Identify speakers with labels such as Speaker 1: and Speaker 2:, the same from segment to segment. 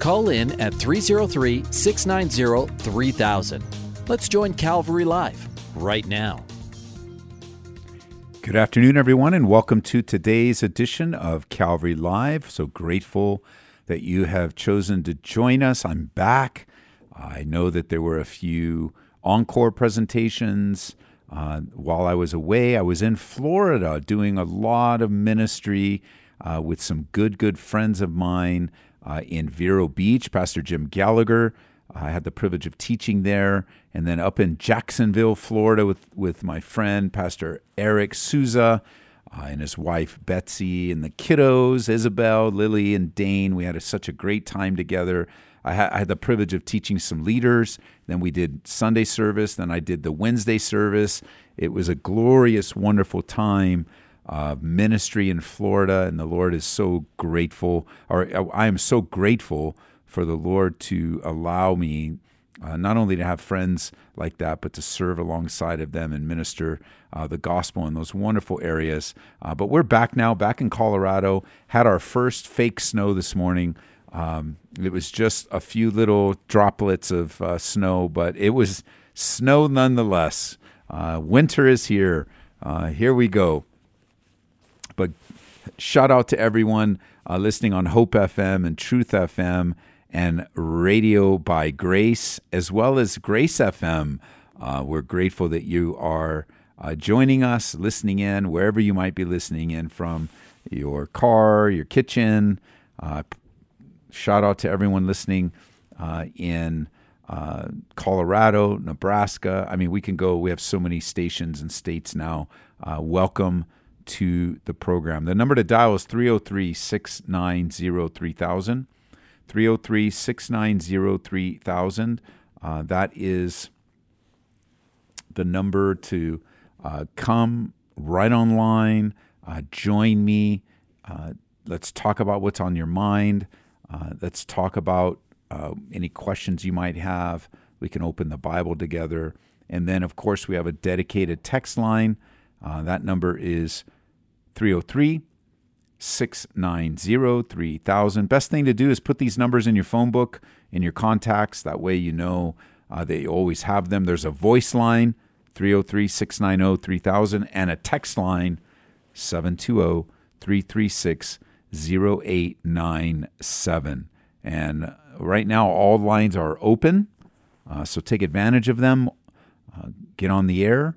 Speaker 1: Call in at 303 690 3000. Let's join Calvary Live right now.
Speaker 2: Good afternoon, everyone, and welcome to today's edition of Calvary Live. So grateful that you have chosen to join us. I'm back. I know that there were a few encore presentations. Uh, while I was away, I was in Florida doing a lot of ministry uh, with some good, good friends of mine uh, in Vero Beach, Pastor Jim Gallagher. I had the privilege of teaching there, and then up in Jacksonville, Florida, with with my friend Pastor Eric Souza uh, and his wife Betsy, and the kiddos Isabel, Lily, and Dane. We had a, such a great time together. I, ha- I had the privilege of teaching some leaders. Then we did Sunday service. Then I did the Wednesday service. It was a glorious, wonderful time uh, ministry in Florida, and the Lord is so grateful, or uh, I am so grateful for the Lord to allow me uh, not only to have friends like that, but to serve alongside of them and minister uh, the gospel in those wonderful areas. Uh, but we're back now, back in Colorado. Had our first fake snow this morning. Um, it was just a few little droplets of uh, snow, but it was snow nonetheless. winter is here. here we go. But shout out to everyone uh, listening on Hope FM and Truth FM and Radio by Grace, as well as Grace FM. Uh, we're grateful that you are uh, joining us, listening in, wherever you might be listening in from your car, your kitchen. Uh, shout out to everyone listening uh, in uh, Colorado, Nebraska. I mean, we can go, we have so many stations and states now. welcome to the program. The number to dial is 303 690 3000. 303 690 3000. Uh, that is the number to uh, come right online, uh, join me. Uh, let's talk about what's on your mind. Uh, let's talk about uh, any questions you might have. We can open the Bible together. And then, of course, we have a dedicated text line. that number is 303 690 3000. Best thing to do is put these numbers in your phone book, in your contacts. That way you know uh, you always have them. There's a voice line, 303 690 3000, and a text line, 720 336 0897. And right now, all lines are open, uh, so take advantage of them. Uh, get on the air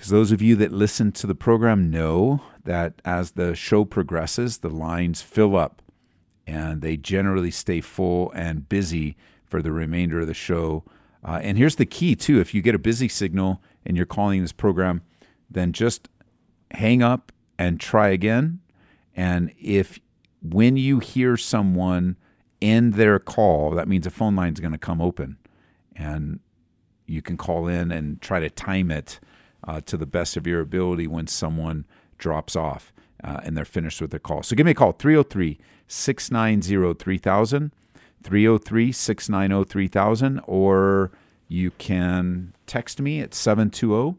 Speaker 2: because those of you that listen to the program know that as the show progresses, the lines fill up and they generally stay full and busy for the remainder of the show. Uh, and here's the key, too if you get a busy signal and you're calling this program, then just hang up and try again. And if when you hear someone end their call, that means a phone line is going to come open. And you can call in and try to time it uh, to the best of your ability when someone drops off uh, and they're finished with their call. So give me a call 303 690 3000, 303 690 3000, or you can text me at 720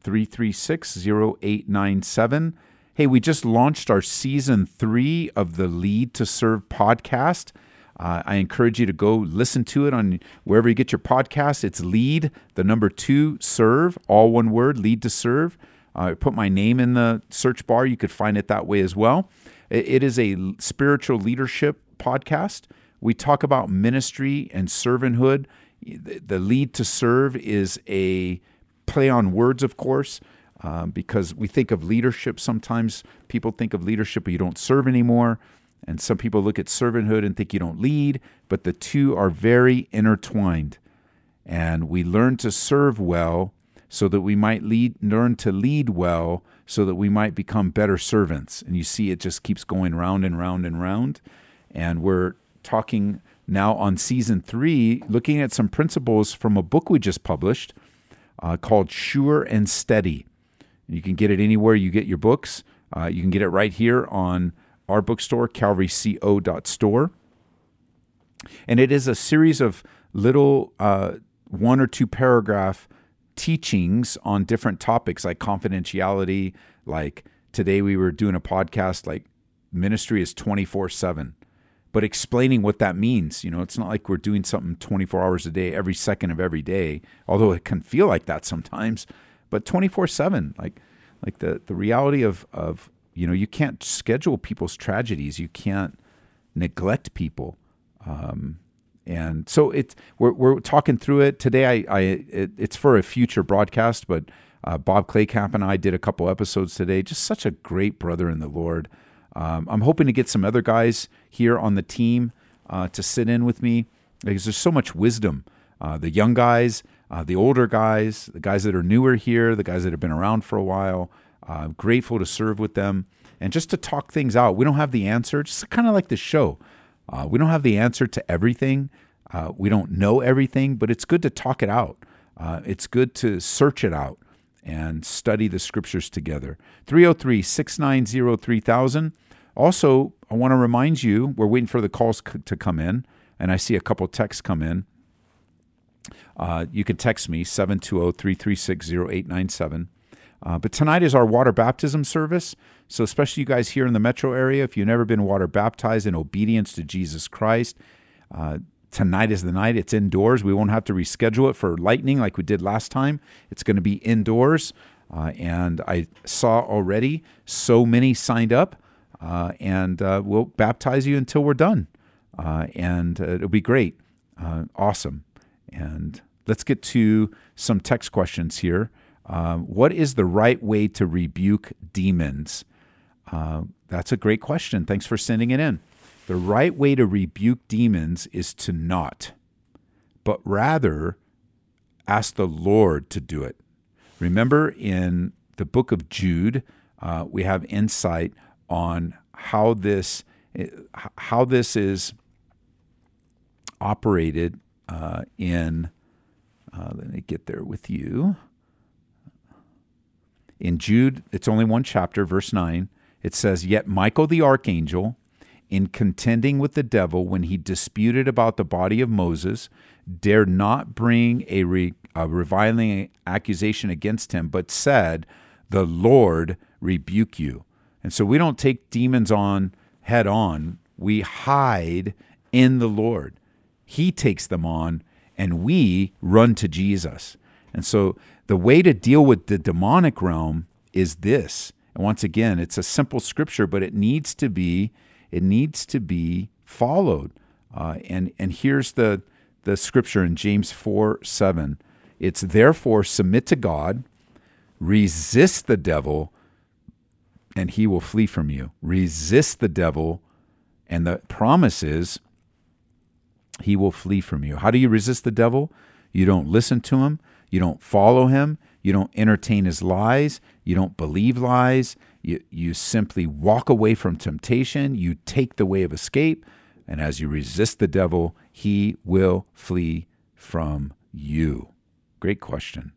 Speaker 2: 336 0897. Hey, we just launched our season three of the Lead to Serve podcast. Uh, I encourage you to go listen to it on wherever you get your podcast. It's lead, the number two, serve, all one word, lead to serve. Uh, I put my name in the search bar. You could find it that way as well. it is a spiritual leadership podcast. We talk about ministry and servanthood. The lead to serve is a play on words, of course. Um, because we think of leadership. Sometimes people think of leadership, but you don't serve anymore. And some people look at servanthood and think you don't lead, but the two are very intertwined. And we learn to serve well so that we might lead, learn to lead well so that we might become better servants. And you see, it just keeps going round and round and round. And we're talking now on season three, looking at some principles from a book we just published uh, called Sure and Steady. You can get it anywhere you get your books. Uh, you can get it right here on our bookstore, calvaryco.store. And it is a series of little uh, one or two paragraph teachings on different topics like confidentiality, like today we were doing a podcast like ministry is 24 7 but explaining what that means you know it's not like we're doing something 24 hours a day every second of every day although it can feel like that sometimes but 24 7 like like the the reality of of you know you can't schedule people's tragedies. You can't neglect people. Um, and so it's we're, we're talking through it. Today i i it, it's for a future broadcast but uh, bob claycamp and i did a couple episodes today. Just such a great brother in the lord. Um, i'm hoping to get some other guys here on the team uh, to sit in with me because there's so much wisdom. Uh, the young guys uh, the older guys the guys that are newer here the guys that have been around for a while uh, grateful to serve with them and just to talk things out we don't have the answer just kind of like the show uh, we don't have the answer to everything. Uh, we don't know everything, but it's good to talk it out. Uh, it's good to search it out and study the scriptures together. 303 690 3000. Also, I want to remind you, we're waiting for the calls c- to come in, and I see a couple texts come in. Uh, you can text me, 720 336 0897. Uh, but tonight is our water baptism service. So, especially you guys here in the metro area, if you've never been water baptized in obedience to Jesus Christ, uh, tonight is the night. It's indoors. We won't have to reschedule it for lightning like we did last time. It's going to be indoors. Uh, and I saw already so many signed up, uh, and uh, we'll baptize you until we're done. Uh, and it'll be great. awesome. And let's get to some text questions here. Um, what is the right way to rebuke demons? Uh, that's a great question. Thanks for sending it in. The right way to rebuke demons is to not, but rather ask the Lord to do it. Remember in the book of Jude, uh, we have insight on how this how this is operated uh, in. Uh, let me get there with you. In Jude, it's only one chapter, verse 9. It says, Yet Michael the archangel, in contending with the devil when he disputed about the body of Moses, dared not bring a, re, a reviling accusation against him, but said, The Lord rebuke you. And so we don't take demons on head on, we hide in the Lord. He takes them on, and we run to Jesus. And so the way to deal with the demonic realm is this. And once again, it's a simple scripture, but it needs to be it needs to be followed. Uh, and and here's the the scripture in James four seven. It's therefore submit to God, resist the devil, and he will flee from you. Resist the devil, and the promise is he will flee from you. How do you resist the devil? You don't listen to him. You don't follow him. You don't entertain his lies. You don't believe lies. You, you simply walk away from temptation. You take the way of escape. And as you resist the devil, he will flee from you. Great question.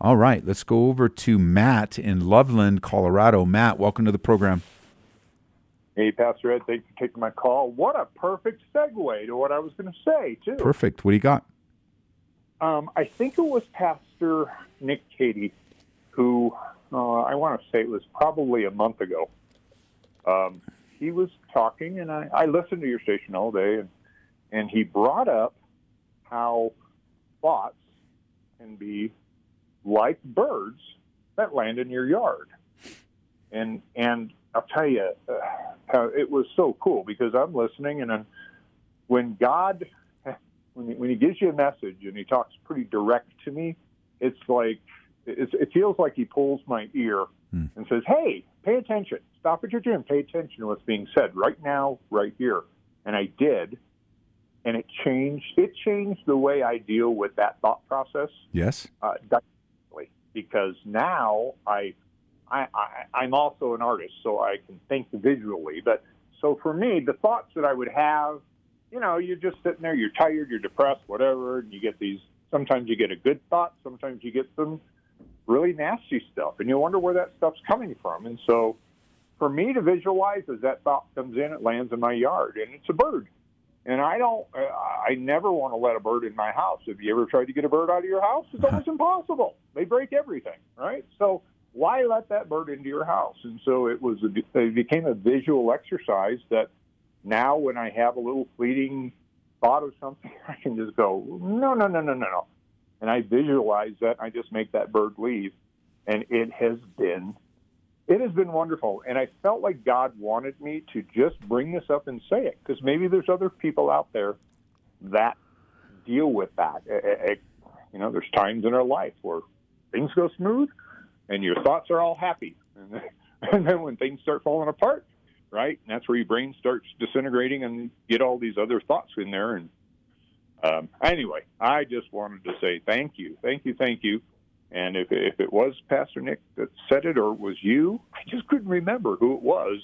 Speaker 2: All right, let's go over to Matt in Loveland, Colorado. Matt, welcome to the program.
Speaker 3: Hey, Pastor Ed, thanks for taking my call. What a perfect segue to what I was going to say, too.
Speaker 2: Perfect. What do you got?
Speaker 3: Um, I think it was Pastor Nick Cady who uh, I want to say it was probably a month ago. Um, he was talking, and I, I listened to your station all day, and and he brought up how thoughts can be like birds that land in your yard, and and I'll tell you, uh, it was so cool because I'm listening, and then when God when he, when he gives you a message and he talks pretty direct to me, it's like it's, it feels like he pulls my ear mm. and says, "Hey, pay attention. Stop what you're doing. Pay attention to what's being said right now, right here." And I did, and it changed. It changed the way I deal with that thought process.
Speaker 2: Yes,
Speaker 3: uh, because now I, I, I, I'm also an artist, so I can think visually. But so for me, the thoughts that I would have you know, you're just sitting there, you're tired, you're depressed, whatever, and you get these. Sometimes you get a good thought, sometimes you get some really nasty stuff, and you wonder where that stuff's coming from. And so, for me to visualize as that thought comes in, it lands in my yard, and it's a bird. And I don't, I never want to let a bird in my house. Have you ever tried to get a bird out of your house? It's almost impossible. They break everything, right? So why let that bird into your house? And so it was, a, it became a visual exercise that now when I have a little fleeting thought of something, I can just go, no, no, no, no, no, no. And I visualize that. I just make that bird leave. And it has been it has been wonderful. And I felt like God wanted me to just bring this up and say it because maybe there's other people out there that deal with that. You know, there's times in our life where things go smooth and your thoughts are all happy. And then when things start falling apart, right? And that's where your brain starts disintegrating and get all these other thoughts in there. And um, anyway, I just wanted to say thank you, thank you, thank you and if, if it was Pastor Nick that said it or it was you, I just couldn't remember who it was.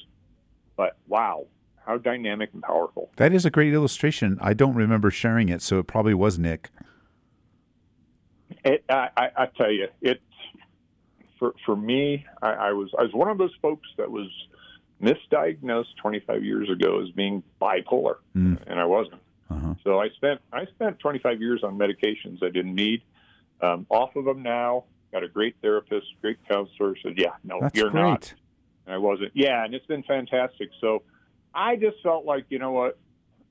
Speaker 3: But wow, how dynamic and powerful.
Speaker 2: That is a great illustration. I don't remember sharing it, so it probably was Nick.
Speaker 3: It, I, I, I tell you, it for for me, I, I was I was one of those folks that was misdiagnosed 25 years ago as being bipolar, mm. and I wasn't. Uh-huh. So I spent I spent 25 years on medications I didn't need, um, off of them now. Got a great therapist, great counselor. Said, "Yeah, no,
Speaker 2: That's
Speaker 3: you're
Speaker 2: great.
Speaker 3: not." And I wasn't. Yeah, and it's been fantastic. So I just felt like, you know what,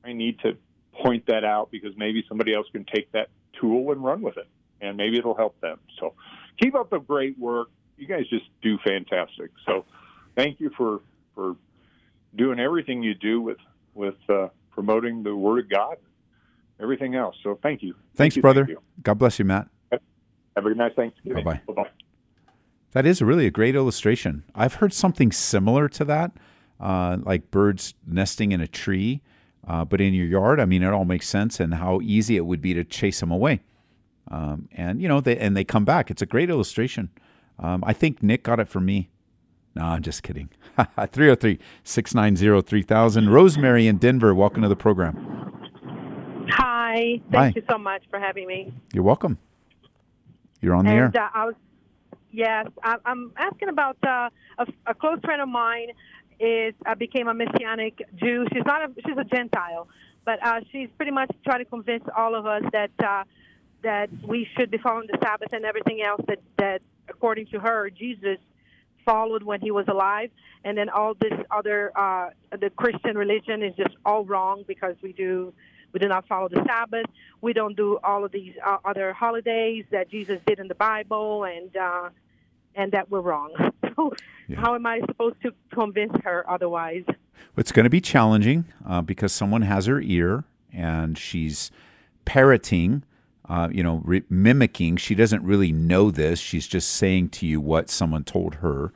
Speaker 3: I need to point that out because maybe somebody else can take that tool and run with it, and maybe it'll help them. So keep up the great work. You guys just do fantastic. So thank you for for doing everything you do with with uh, promoting the Word of God, everything else. So thank you.
Speaker 2: Thanks,
Speaker 3: thank you,
Speaker 2: brother.
Speaker 3: Thank you.
Speaker 2: God bless you, Matt.
Speaker 3: Have a nice Thanksgiving.
Speaker 2: Bye bye. That is really a great illustration. I've heard something similar to that, uh, like birds nesting in a tree, uh, but in your yard. I mean, it all makes sense, and how easy it would be to chase them away. Um, and you know, they, and they come back. It's a great illustration. Um, I think Nick got it from me. No, I'm just kidding. 303 690 3000. Rosemary in Denver, welcome to the program.
Speaker 4: Hi. Thank
Speaker 2: Hi.
Speaker 4: you so much for having me.
Speaker 2: You're welcome. You're on the
Speaker 4: and,
Speaker 2: air.
Speaker 4: Uh, I was, yes, I, I'm asking about uh, a, a close friend of mine is uh, became a messianic Jew. She's not a she's a Gentile, but uh, she's pretty much trying to convince all of us that uh, that we should be following the Sabbath and everything else that that according to her Jesus followed when he was alive, and then all this other uh, the Christian religion is just all wrong because we do we do not follow the Sabbath. We don't do all of these uh, other holidays that Jesus did in the Bible, and uh, and that we're wrong. So,
Speaker 2: Yeah.
Speaker 4: how am I supposed to convince her otherwise?
Speaker 2: It's going to be challenging uh, because someone has her ear and she's parroting, uh, you know, re- mimicking. She doesn't really know this. She's just saying to you what someone told her.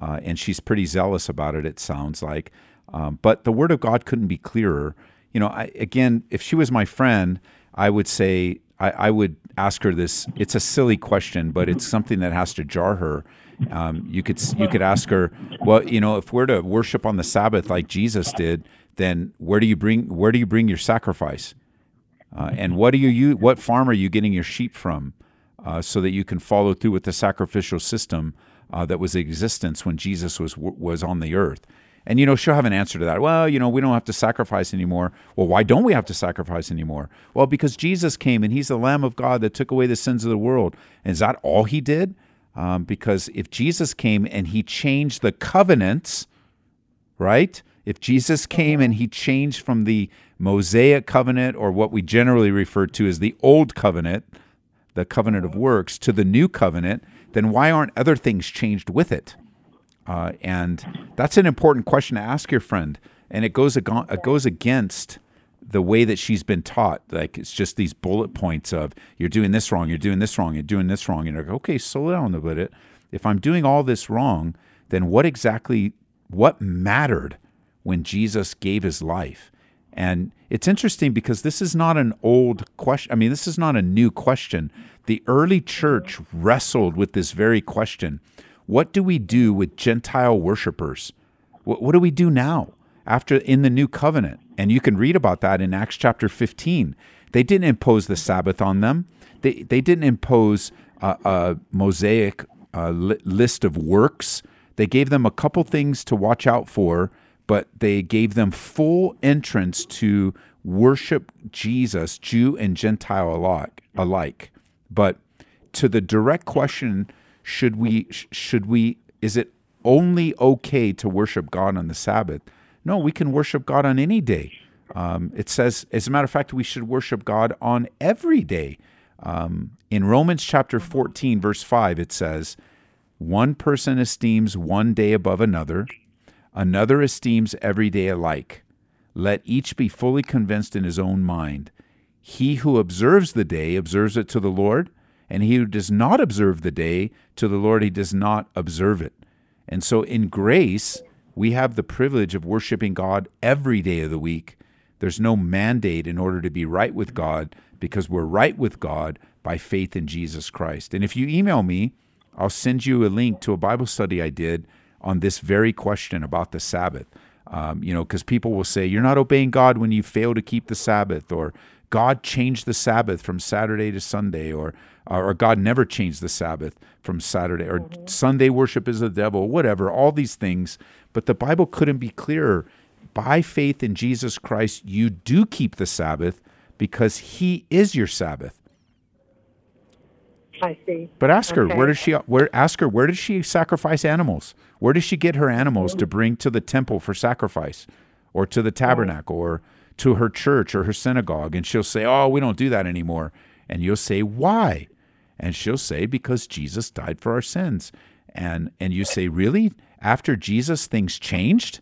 Speaker 2: Uh, and she's pretty zealous about it, it sounds like. Um, but the Word of God couldn't be clearer. You know, I, again, if she was my friend, I would say, I, I would ask her this. It's a silly question, but it's something that has to jar her. Um, you could you could ask her, well, you know, if we're to worship on the Sabbath like Jesus did, then where do you bring where do you bring your sacrifice? Uh, and what do you, you what farm are you getting your sheep from, uh, so that you can follow through with the sacrificial system uh, that was in existence when Jesus was was on the earth? And you know she'll have an answer to that. Well, you know we don't have to sacrifice anymore. Well, why don't we have to sacrifice anymore? Well, because Jesus came and He's the Lamb of God that took away the sins of the world. And is that all He did? Um, because if Jesus came and He changed the covenants, right? If Jesus came and he changed from the Mosaic covenant, or what we generally refer to as the old covenant, the covenant of works, to the new covenant, then why aren't other things changed with it? Uh, and that's an important question to ask your friend. And it goes, ag- it goes against the way that she's been taught. Like it's just these bullet points of you're doing this wrong, you're doing this wrong, you're doing this wrong. And you're like, okay, slow down a bit. If I'm doing all this wrong, then what exactly what mattered when Jesus gave his life? And it's interesting because this is not an old question. I mean, this is not a new question. The early church wrestled with this very question. What do we do with Gentile worshipers? What, what do we do now after in the new covenant? And you can read about that in Acts chapter 15. They didn't impose the Sabbath on them. They, they didn't impose a, a mosaic li- list of works. They gave them a couple things to watch out for, but they gave them full entrance to worship Jesus, Jew and Gentile alike. alike. But to the direct question, should we should we is it only okay to worship God on the Sabbath? No, we can worship God on any day. Um, it says, as a matter of fact, we should worship God on every day. Um, in Romans chapter 14, verse 5, it says, One person esteems one day above another, another esteems every day alike. Let each be fully convinced in his own mind. He who observes the day observes it to the Lord, and he who does not observe the day to the Lord, he does not observe it. And so in grace, we have the privilege of worshiping God every day of the week. There's no mandate in order to be right with God because we're right with God by faith in Jesus Christ. And if you email me, I'll send you a link to a Bible study I did on this very question about the Sabbath. Um, you know, because people will say, You're not obeying God when you fail to keep the Sabbath, or God changed the Sabbath from Saturday to Sunday, or or God never changed the Sabbath from Saturday, or mm-hmm. Sunday worship is the devil, whatever, all these things. But the Bible couldn't be clearer. By faith in Jesus Christ, you do keep the Sabbath because He is your Sabbath.
Speaker 4: I see.
Speaker 2: But ask her where does she where ask her where does she sacrifice animals? Where does she get her animals to bring to the temple for sacrifice, or to the tabernacle, or to her church or her synagogue? And she'll say, "Oh, we don't do that anymore." And you'll say, "Why?" And she'll say, "Because Jesus died for our sins." And and you say, "Really? After Jesus, things changed?"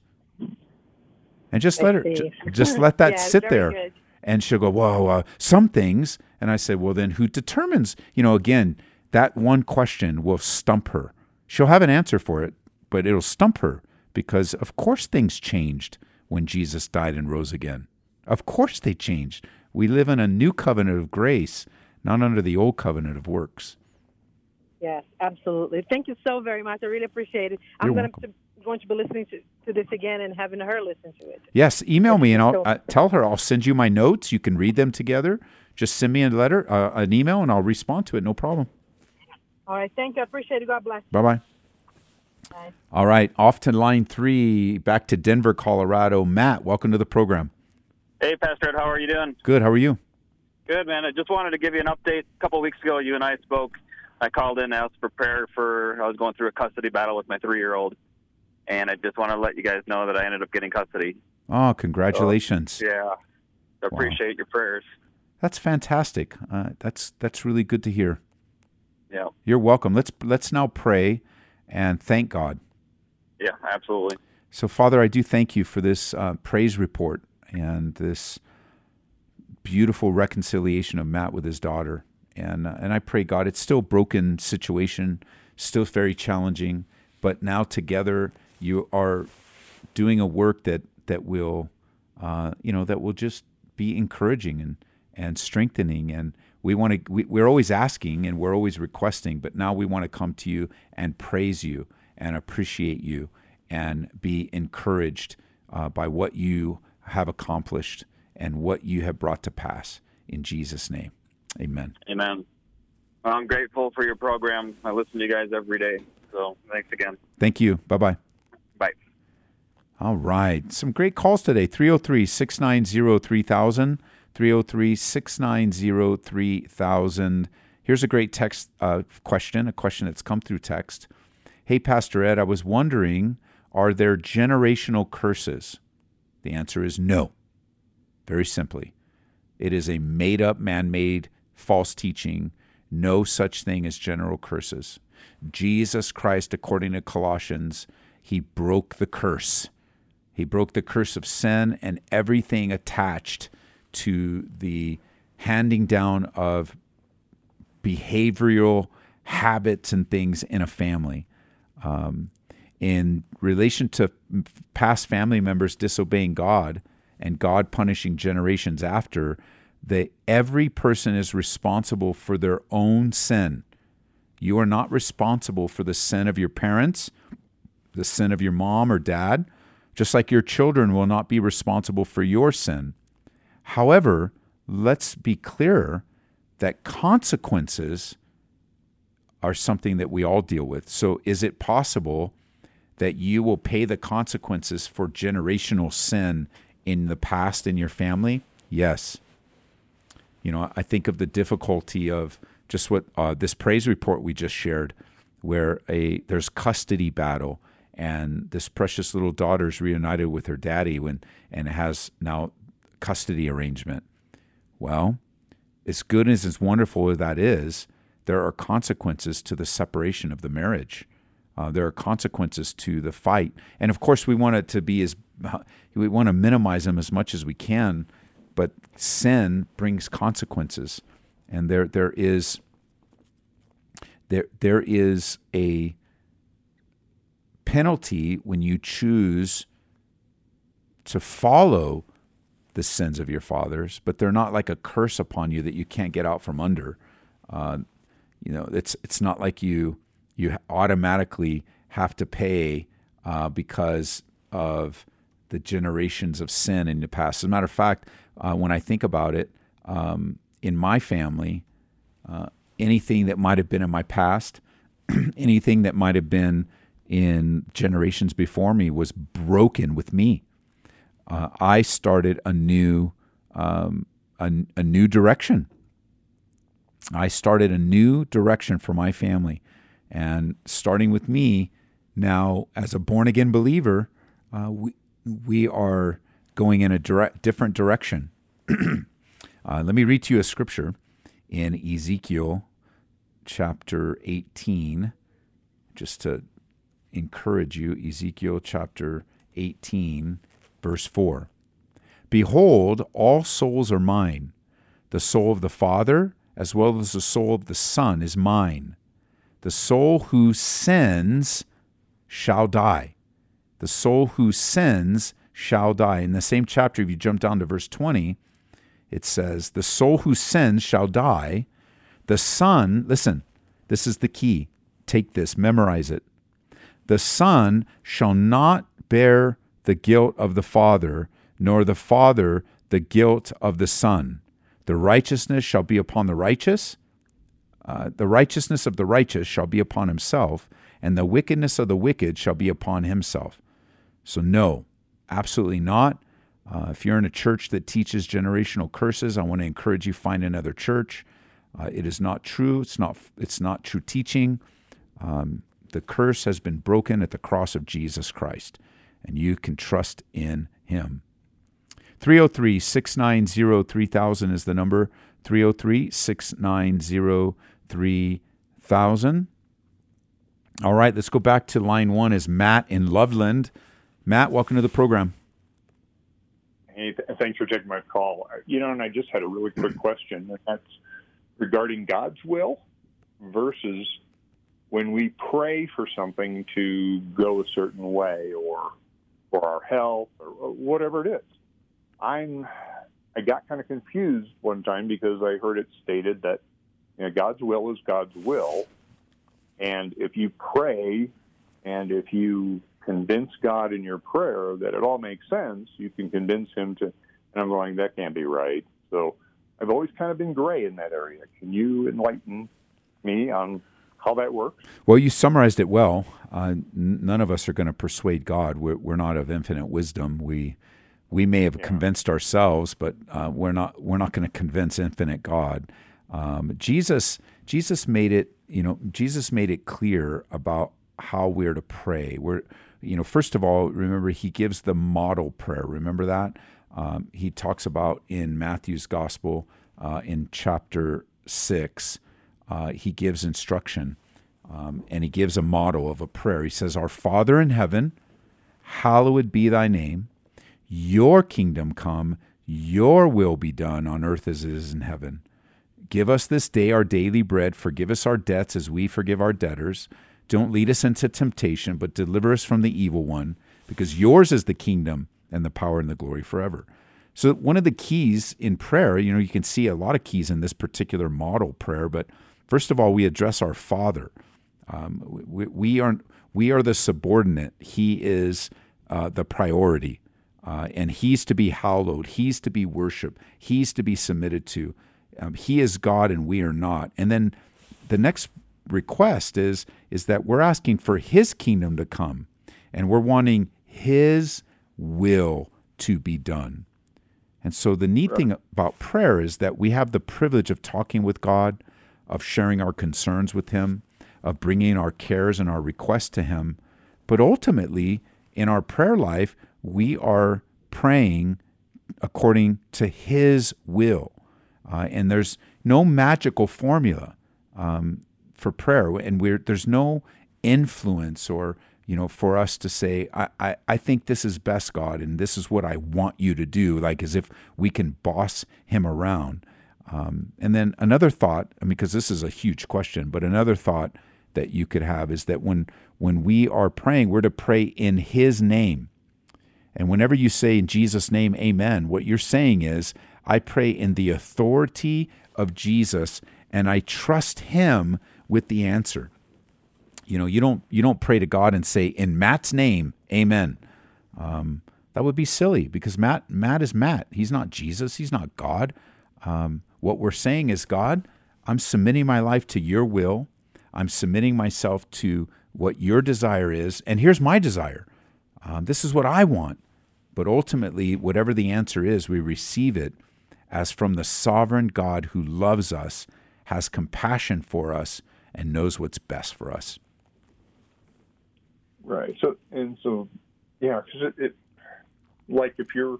Speaker 2: And just let her just let that yeah, sit there. Good. And she'll go, "Whoa, uh, some things." And I say, "Well, then who determines?" You know, again, that one question will stump her. She'll have an answer for it, but it'll stump her because, of course, things changed when Jesus died and rose again. Of course, they changed. We live in a new covenant of grace, not under the old covenant of works.
Speaker 4: Yes, absolutely. Thank you so very much. I really appreciate it. I'm going to, going to be listening to, to this again and having her listen to it.
Speaker 2: Yes, email me and I'll uh, tell her I'll send you my notes. You can read them together. Just send me a letter, uh, an email, and I'll respond to it. No problem.
Speaker 4: All right. Thank you. I appreciate it. God bless.
Speaker 2: Bye bye. Bye. All right, off to line three, back to Denver, Colorado. Matt, welcome to the program.
Speaker 5: Hey, Pastor Ed, how are you doing?
Speaker 2: Good. How are you?
Speaker 5: Good, man. I just wanted to give you an update. A couple of weeks ago, you and I spoke. I called in, asked for prayer for. I was going through a custody battle with my three-year-old, and I just want to let you guys know that I ended up getting custody.
Speaker 2: Oh, congratulations!
Speaker 5: So, yeah, I appreciate wow. your prayers.
Speaker 2: That's fantastic. Uh, that's that's really good to hear.
Speaker 5: Yeah,
Speaker 2: you're welcome. Let's let's now pray and thank God.
Speaker 5: Yeah, absolutely.
Speaker 2: So, Father, I do thank you for this uh, praise report and this beautiful reconciliation of Matt with his daughter. And, uh, and I pray, God, it's still a broken situation, still very challenging, but now together you are doing a work that, that will, uh, you know, that will just be encouraging and, and strengthening and we want to we, we're always asking and we're always requesting but now we want to come to you and praise you and appreciate you and be encouraged uh, by what you have accomplished and what you have brought to pass. In jesus name amen.
Speaker 5: Amen. Well, i'm grateful for your program. I listen to you guys every day. So thanks again.
Speaker 2: Thank you. Bye-bye.
Speaker 5: Bye.
Speaker 2: All right. Some great calls today. 303 690 3000 303 690 3000. Here's a great text uh, question, a question that's come through text. Hey, Pastor Ed, I was wondering, are there generational curses? The answer is no. Very simply, it is a made up, man made, false teaching. No such thing as general curses. Jesus Christ, according to Colossians, he broke the curse. He broke the curse of sin and everything attached to the handing down of behavioral habits and things in a family. Um, in relation to past family members disobeying God and God punishing generations after, that every person is responsible for their own sin. You are not responsible for the sin of your parents, the sin of your mom or dad, just like your children will not be responsible for your sin. However, let's be clear that consequences are something that we all deal with. So, is it possible that you will pay the consequences for generational sin in the past in your family? Yes. You know, I think of the difficulty of just what uh, this praise report we just shared, where a there's custody battle, and this precious little daughter is reunited with her daddy when and has now custody arrangement. Well, as good as as wonderful as that is, there are consequences to the separation of the marriage. Uh, there are consequences to the fight, and of course, we want it to be as we want to minimize them as much as we can. But sin brings consequences, and there there is there there is a penalty when you choose to follow the sins of your fathers, but they're not like a curse upon you that you can't get out from under. Uh, you know, it's it's not like you you automatically have to pay uh, because of the generations of sin in the past. As a matter of fact, uh, when I think about it, um, in my family, uh, anything that might have been in my past, anything that might have been in generations before me was broken with me uh, I started a new um, a, a new direction. I started a new direction for my family, and starting with me now as a born again believer, uh, we we are going in a different direction. uh, let me read to you a scripture in Ezekiel chapter 18, just to encourage you. Ezekiel chapter 18 Verse 4 Behold, all souls are mine. The soul of the Father, as well as the soul of the Son, is mine. The soul who sins shall die. The soul who sins shall die. In the same chapter, if you jump down to verse 20, it says, The soul who sins shall die. The Son, listen, this is the key. Take this, memorize it. The Son shall not bear the guilt of the Father, nor the Father the guilt of the Son. The righteousness shall be upon the righteous, uh, the righteousness of the righteous shall be upon himself, and the wickedness of the wicked shall be upon himself. So, no, absolutely not. Uh, if you're in a church that teaches generational curses, I want to encourage you find another church. Uh, it is not true. It's not. It's not true teaching. Um, the curse has been broken at the cross of Jesus Christ and you can trust in Him. 303 690 3000 is the number. 303 690 3000. All right, let's go back to line one is Matt in Loveland. Matt, welcome to the program.
Speaker 3: Hey, th- thanks for taking my call. Uh, you know, and I just had a really quick question, and that's regarding God's will versus when we pray for something to go a certain way or for our health or whatever it is. I'm I got kind of confused one time because I heard it stated that you know, God's will is God's will, and if you pray and if you convince God in your prayer that it all makes sense, you can convince Him to. And I'm going, that can't be right. So I've always kind of been gray in that area. Can you enlighten me on how that works?
Speaker 2: Well, you summarized it well. Uh, n- none of us are going to persuade God. We're, we're, not of infinite wisdom. We we may have yeah. convinced ourselves, but uh, we're not we're not going to convince infinite God. Um, Jesus Jesus made it you know Jesus made it clear about how we're to pray. We're you know first of all remember he gives the model prayer. Remember that um, he talks about in Matthew's gospel uh, in chapter six uh, he gives instruction um, and he gives a motto of a prayer. He says, Our Father in heaven, hallowed be thy name, your kingdom come, your will be done on earth as it is in heaven. Give us this day our daily bread. Forgive us our debts as we forgive our debtors. Don't lead us into temptation, but deliver us from the evil one, because yours is the kingdom and the power and the glory forever. So, one of the keys in prayer, you know, you can see a lot of keys in this particular model prayer, but First of all, we address our Father. Um, we, we, are we are the subordinate. He is uh, the priority. Uh, and he's to be hallowed. He's to be worshiped. He's to be submitted to. Um, he is God and we are not. And then the next request is is that we're asking for his kingdom to come and we're wanting his will to be done. And so the neat thing about prayer is that we have the privilege of talking with God, of sharing our concerns with him, of bringing our cares and our requests to him. But ultimately, in our prayer life, we are praying according to his will. Uh, and there's no magical formula um, for prayer, and there's no influence or you know, for us to say, I, I, I think this is best, God, and this is what I want you to do, like as if we can boss him around. Um, and then another thought, I mean, because this is a huge question, but another thought that you could have is that when when we are praying, we're to pray in His name. And whenever you say in Jesus' name, Amen, what you're saying is, I pray in the authority of Jesus, and I trust Him with the answer. You know, you don't you don't pray to God and say in Matt's name, Amen. Um, that would be silly because Matt Matt is Matt. He's not Jesus. He's not God. Um, what we're saying is, God, I'm submitting my life to Your will. I'm submitting myself to what Your desire is, and here's my desire. Um, this is what I want. But ultimately, whatever the answer is, we receive it as from the sovereign God who loves us, has compassion for us, and knows what's best for us.
Speaker 3: Right. So and so, yeah, because it, it, like if you're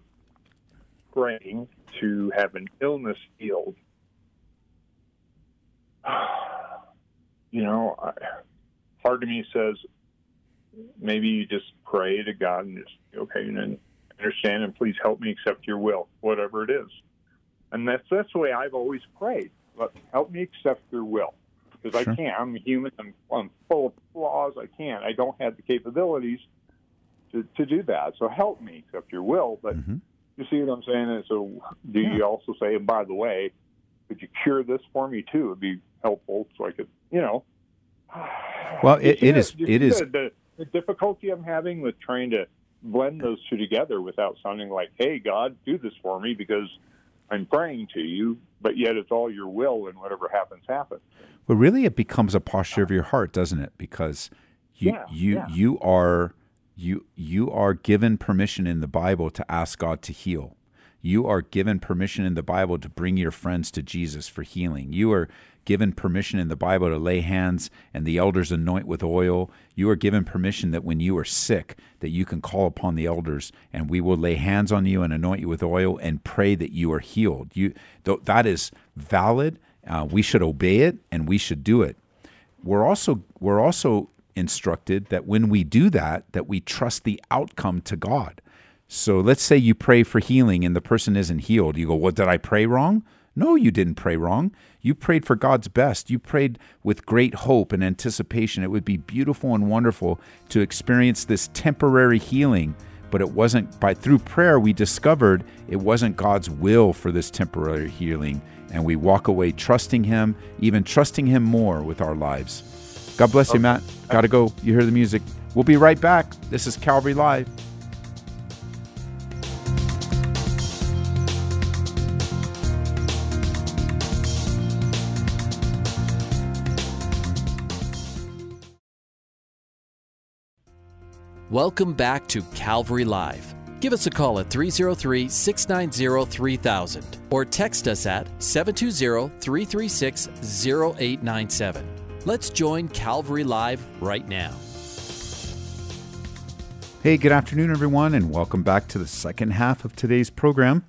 Speaker 3: praying to have an illness healed, you know, I, part of me says maybe you just pray to God and just okay, and then understand and please help me accept Your will, whatever it is. And that's that's the way I've always prayed. But help me accept Your will because sure. I can't. I'm human. I'm, I'm full of flaws. I can't. I don't have the capabilities to, to do that. So help me, accept your will. But mm-hmm. You see what I'm saying? And so do yeah. you also say, and by the way, could you cure this for me too? It'd be helpful so I could, you know.
Speaker 2: Well, it, it is. It is.
Speaker 3: The, the difficulty I'm having with trying to blend those two together without sounding like, "Hey, God, do this for me," because I'm praying to you, but yet it's all your will, and whatever happens, happens.
Speaker 2: Well, really, it becomes a posture of your heart, doesn't it? Because you yeah, you yeah. you are you you are given permission in the Bible to ask God to heal. You are given permission in the Bible to bring your friends to Jesus for healing. You are given permission in the Bible to lay hands and the elders anoint with oil. You are given permission that when you are sick that you can call upon the elders and we will lay hands on you and anoint you with oil and pray that you are healed. You that is valid uh, we should obey it and we should do it. We're also we're also instructed that when we do that, that we trust the outcome to God. So let's say you pray for healing and the person isn't healed. You go, "What did I pray wrong?" No, you didn't pray wrong. You prayed for God's best. You prayed with great hope and anticipation. It would be beautiful and wonderful to experience this temporary healing, but it wasn't by through prayer we discovered it wasn't God's will for this temporary healing and we walk away trusting Him, even trusting Him more with our lives. God bless you, Matt. Got to go. You hear the music. We'll be right back. This is Calvary Live.
Speaker 1: Welcome back to Calvary Live. Give us a call at 303 690 3000 or text us at 720 336 0897. Let's join Calvary Live right now.
Speaker 2: Hey, good afternoon, everyone, and welcome back to the second half of today's program.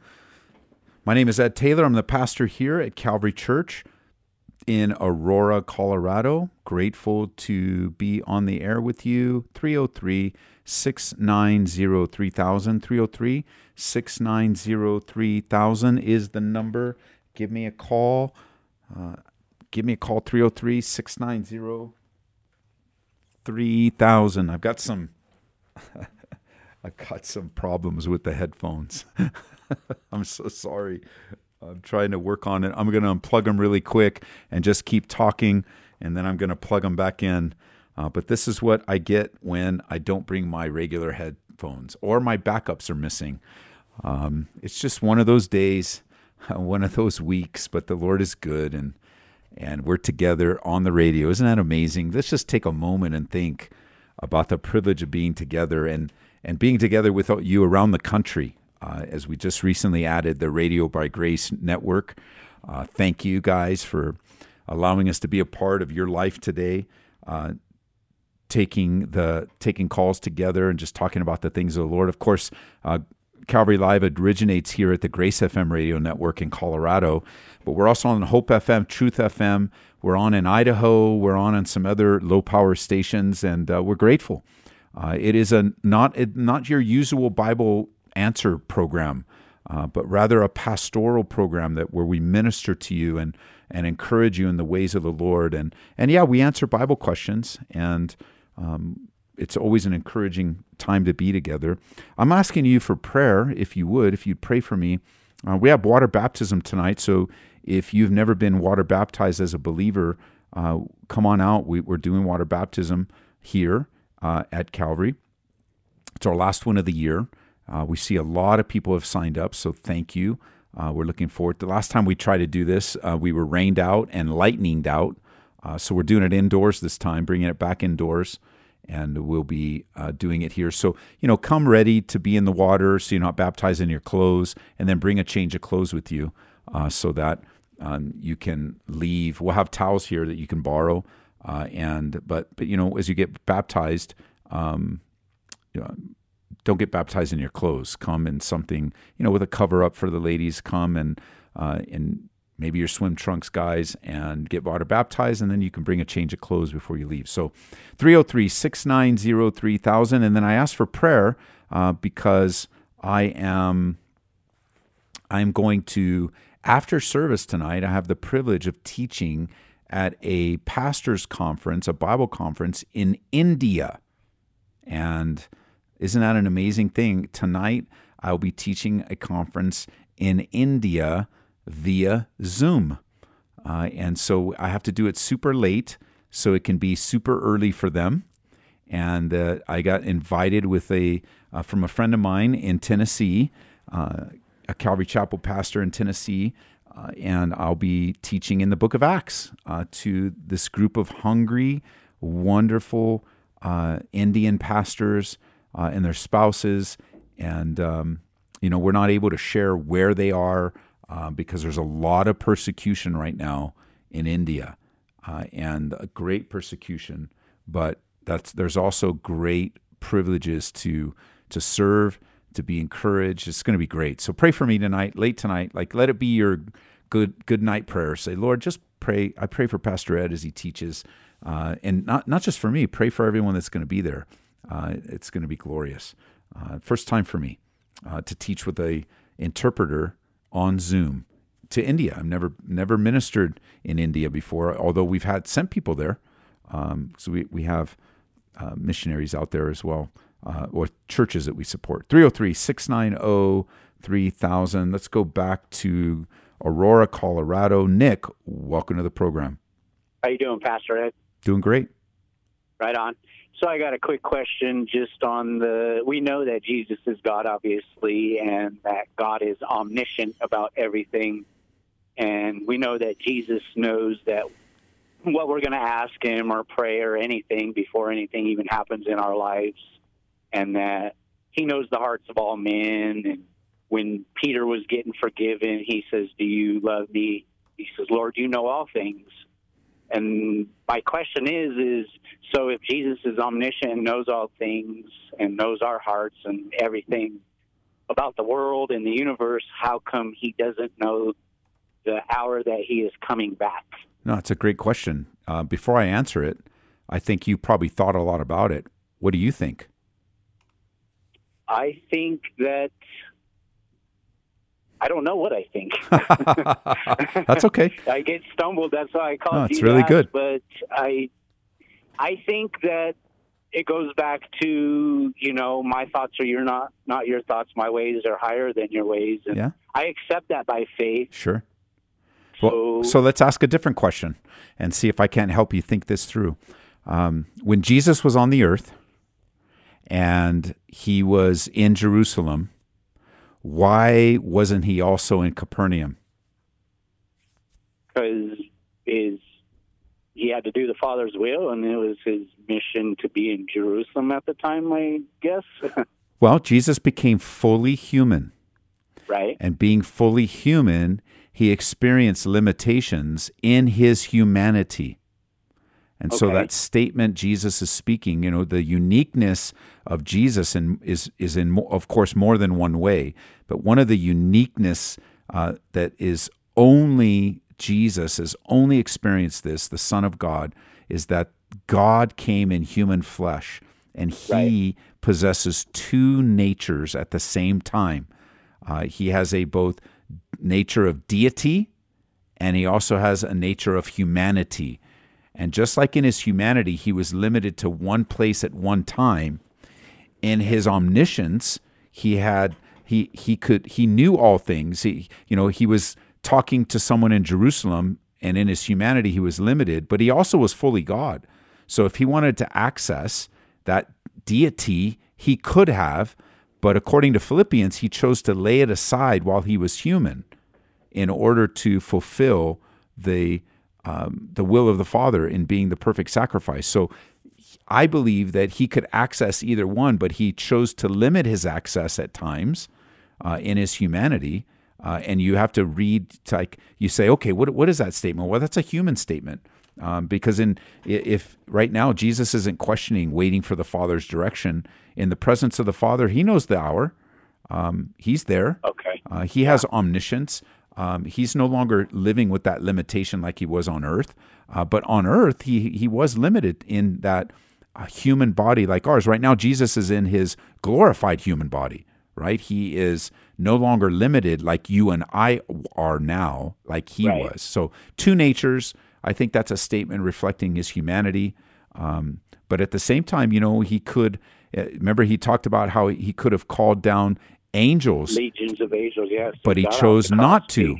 Speaker 2: My name is Ed Taylor. I'm the pastor here at Calvary Church in Aurora, Colorado. Grateful to be on the air with you. 303 690 3000. 303 690 3000 is the number. Give me a call. Uh, give me a call 303 690 3000. I've got some. I've got some problems with the headphones. I'm so sorry. I'm trying to work on it. I'm going to unplug them really quick and just keep talking, and then I'm going to plug them back in. Uh, but this is what I get when I don't bring my regular headphones or my backups are missing. Um, it's just one of those days, one of those weeks, but the Lord is good and and we're together on the radio. Isn't that amazing? Let's just take a moment and think about the privilege of being together and and being together with you around the country. Uh, as we just recently added the Radio by Grace network. Uh, thank you guys for allowing us to be a part of your life today. Uh, taking the taking calls together and just talking about the things of the Lord. Of course, uh, Calvary Live originates here at the Grace FM radio network in Colorado, but we're also on Hope FM, Truth FM. We're on in Idaho. We're on in some other low power stations, and uh, we're grateful. Uh, it is a not not your usual Bible answer program, uh, but rather a pastoral program that where we minister to you and and encourage you in the ways of the Lord. And and yeah, we answer Bible questions and. Um, it's always an encouraging time to be together. I'm asking you for prayer, if you would, if you'd pray for me. Uh, we have water baptism tonight, so if you've never been water baptized as a believer, uh, come on out. We, are doing water baptism here uh, at Calvary. It's our last one of the year. Uh, we see a lot of people have signed up, so thank you. Uh, we're looking forward. The last time we tried to do this, uh, we were rained out and lightninged out. so we're doing it indoors this time, bringing it back indoors and we'll be uh, doing it here. So, you know, come ready to be in the water so you're not baptized in your clothes, and then bring a change of clothes with you uh, so that um, you can leave. We'll have towels here that you can borrow. Uh, and but but you know as you get baptized, um, you know, don't get baptized in your clothes. Come in something you know with a cover up for the ladies. Come and uh, and maybe your swim trunks guys and get water baptized and then you can bring a change of clothes before you leave so 303-690-3000 and then i ask for prayer uh, because i am i'm going to after service tonight i have the privilege of teaching at a pastors conference a bible conference in india and isn't that an amazing thing tonight i'll be teaching a conference in india via Zoom. Uh, and so I have to do it super late so it can be super early for them. And uh, I got invited with a uh, from a friend of mine in Tennessee, uh, Calvary Chapel pastor in Tennessee, uh, and I'll be teaching in the Book of Acts uh, to this group of hungry, wonderful Indian pastors and their spouses. And um, you know, we're not able to share where they are uh, because there's a lot of persecution right now in India, uh, and a great persecution. But that's there's also great privileges to to serve, to be encouraged. It's going to be great. So pray for me tonight, late tonight. Like let it be your good good night prayer. Say, Lord, just pray. I pray for Pastor Ed as he teaches, uh, and not not just for me. Pray for everyone that's going to be there. Uh, it's going to be glorious. Uh, first time for me uh, to teach with a interpreter on Zoom to India. I've never never ministered in India before, although we've had sent people there. Um, so we we have uh, missionaries out there as well, uh, or churches that we support. 303 690 3000. Let's go back to Aurora, Colorado. Nick, welcome to the program.
Speaker 6: How you doing, Pastor Ed?
Speaker 2: Doing great.
Speaker 6: Right on. So I got a quick question just on the. We know that Jesus is God, obviously, and that God is omniscient about everything. And we know that Jesus knows that what we're going to ask Him or pray or anything before anything even happens in our lives, and that He knows the hearts of all men. And when Peter was getting forgiven, He says, "Do you love me?" He says, "Lord, you know all things." And my question is, is so if Jesus is omniscient and knows all things and knows our hearts and everything about the world and the universe, how come he doesn't know the hour that he is coming back?
Speaker 2: No, it's a great question. Uh, before I answer it, I think you probably thought a lot about it. What do you think?
Speaker 6: I think that I don't know what I think.
Speaker 2: that's okay.
Speaker 6: I get stumbled. That's why I call
Speaker 2: no,
Speaker 6: it.
Speaker 2: It's really good.
Speaker 6: But I, I think that it goes back to you know my thoughts are your not not your thoughts. My ways are higher than your ways, and
Speaker 2: yeah.
Speaker 6: I accept that by faith.
Speaker 2: Sure.
Speaker 6: So,
Speaker 2: well, so let's ask a different question and see if I can't help you think this through. Um, when Jesus was on the earth, and he was in Jerusalem, why wasn't he also in Capernaum?
Speaker 6: Because is he had to do the Father's will, and it was his mission to be in Jerusalem at the time. I guess.
Speaker 2: well, Jesus became fully human.
Speaker 6: Right.
Speaker 2: And being fully human, he experienced limitations in his humanity. And okay. so that statement Jesus is speaking, you know, the uniqueness of Jesus in, is is in of course more than one way, but one of the uniqueness uh, that is only Jesus has only experienced this, the Son of God, is that God came in human flesh, and He right. possesses two natures at the same time. Uh, he has a both nature of deity, and he also has a nature of humanity. And just like in his humanity, he was limited to one place at one time. In his omniscience, he had he he could he knew all things. He you know he was talking to someone in Jerusalem, and in his humanity he was limited, but he also was fully God. So if he wanted to access that deity, he could have, but according to Philippians, he chose to lay it aside while he was human in order to fulfill the um, the will of the Father in being the perfect sacrifice. So I believe that he could access either one, but he chose to limit his access at times uh, in his humanity. Uh, and you have to read, like you say, okay, what what is that statement? Well, that's a human statement. Um, because in if right now Jesus isn't questioning, waiting for the Father's direction in the presence of the Father, He knows the hour. Um, he's there.
Speaker 6: Okay.
Speaker 2: Uh, he yeah. has omniscience. Um, he's no longer living with that limitation like he was on earth. Uh, but on earth, he he was limited in that uh, human body like ours. Right now, Jesus is in his glorified human body. Right, he is no longer limited like you and I are now, like he right. was. So two natures. I think that's a statement reflecting his humanity. Um, but at the same time, you know, he could. Uh, remember, he talked about how he could have called down angels,
Speaker 6: legions of angels, yes.
Speaker 2: But he chose not to.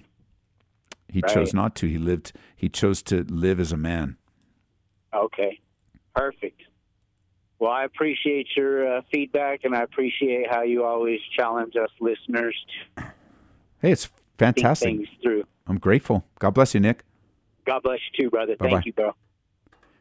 Speaker 2: He right. chose not to. He lived. He chose to live as a man.
Speaker 6: Okay, perfect. Well, I appreciate your uh, feedback, and I appreciate how you always challenge us listeners. To
Speaker 2: hey, it's fantastic.
Speaker 6: things through.
Speaker 2: I'm grateful. God bless you, Nick.
Speaker 6: God bless you too, brother. Bye-bye. Thank you, bro.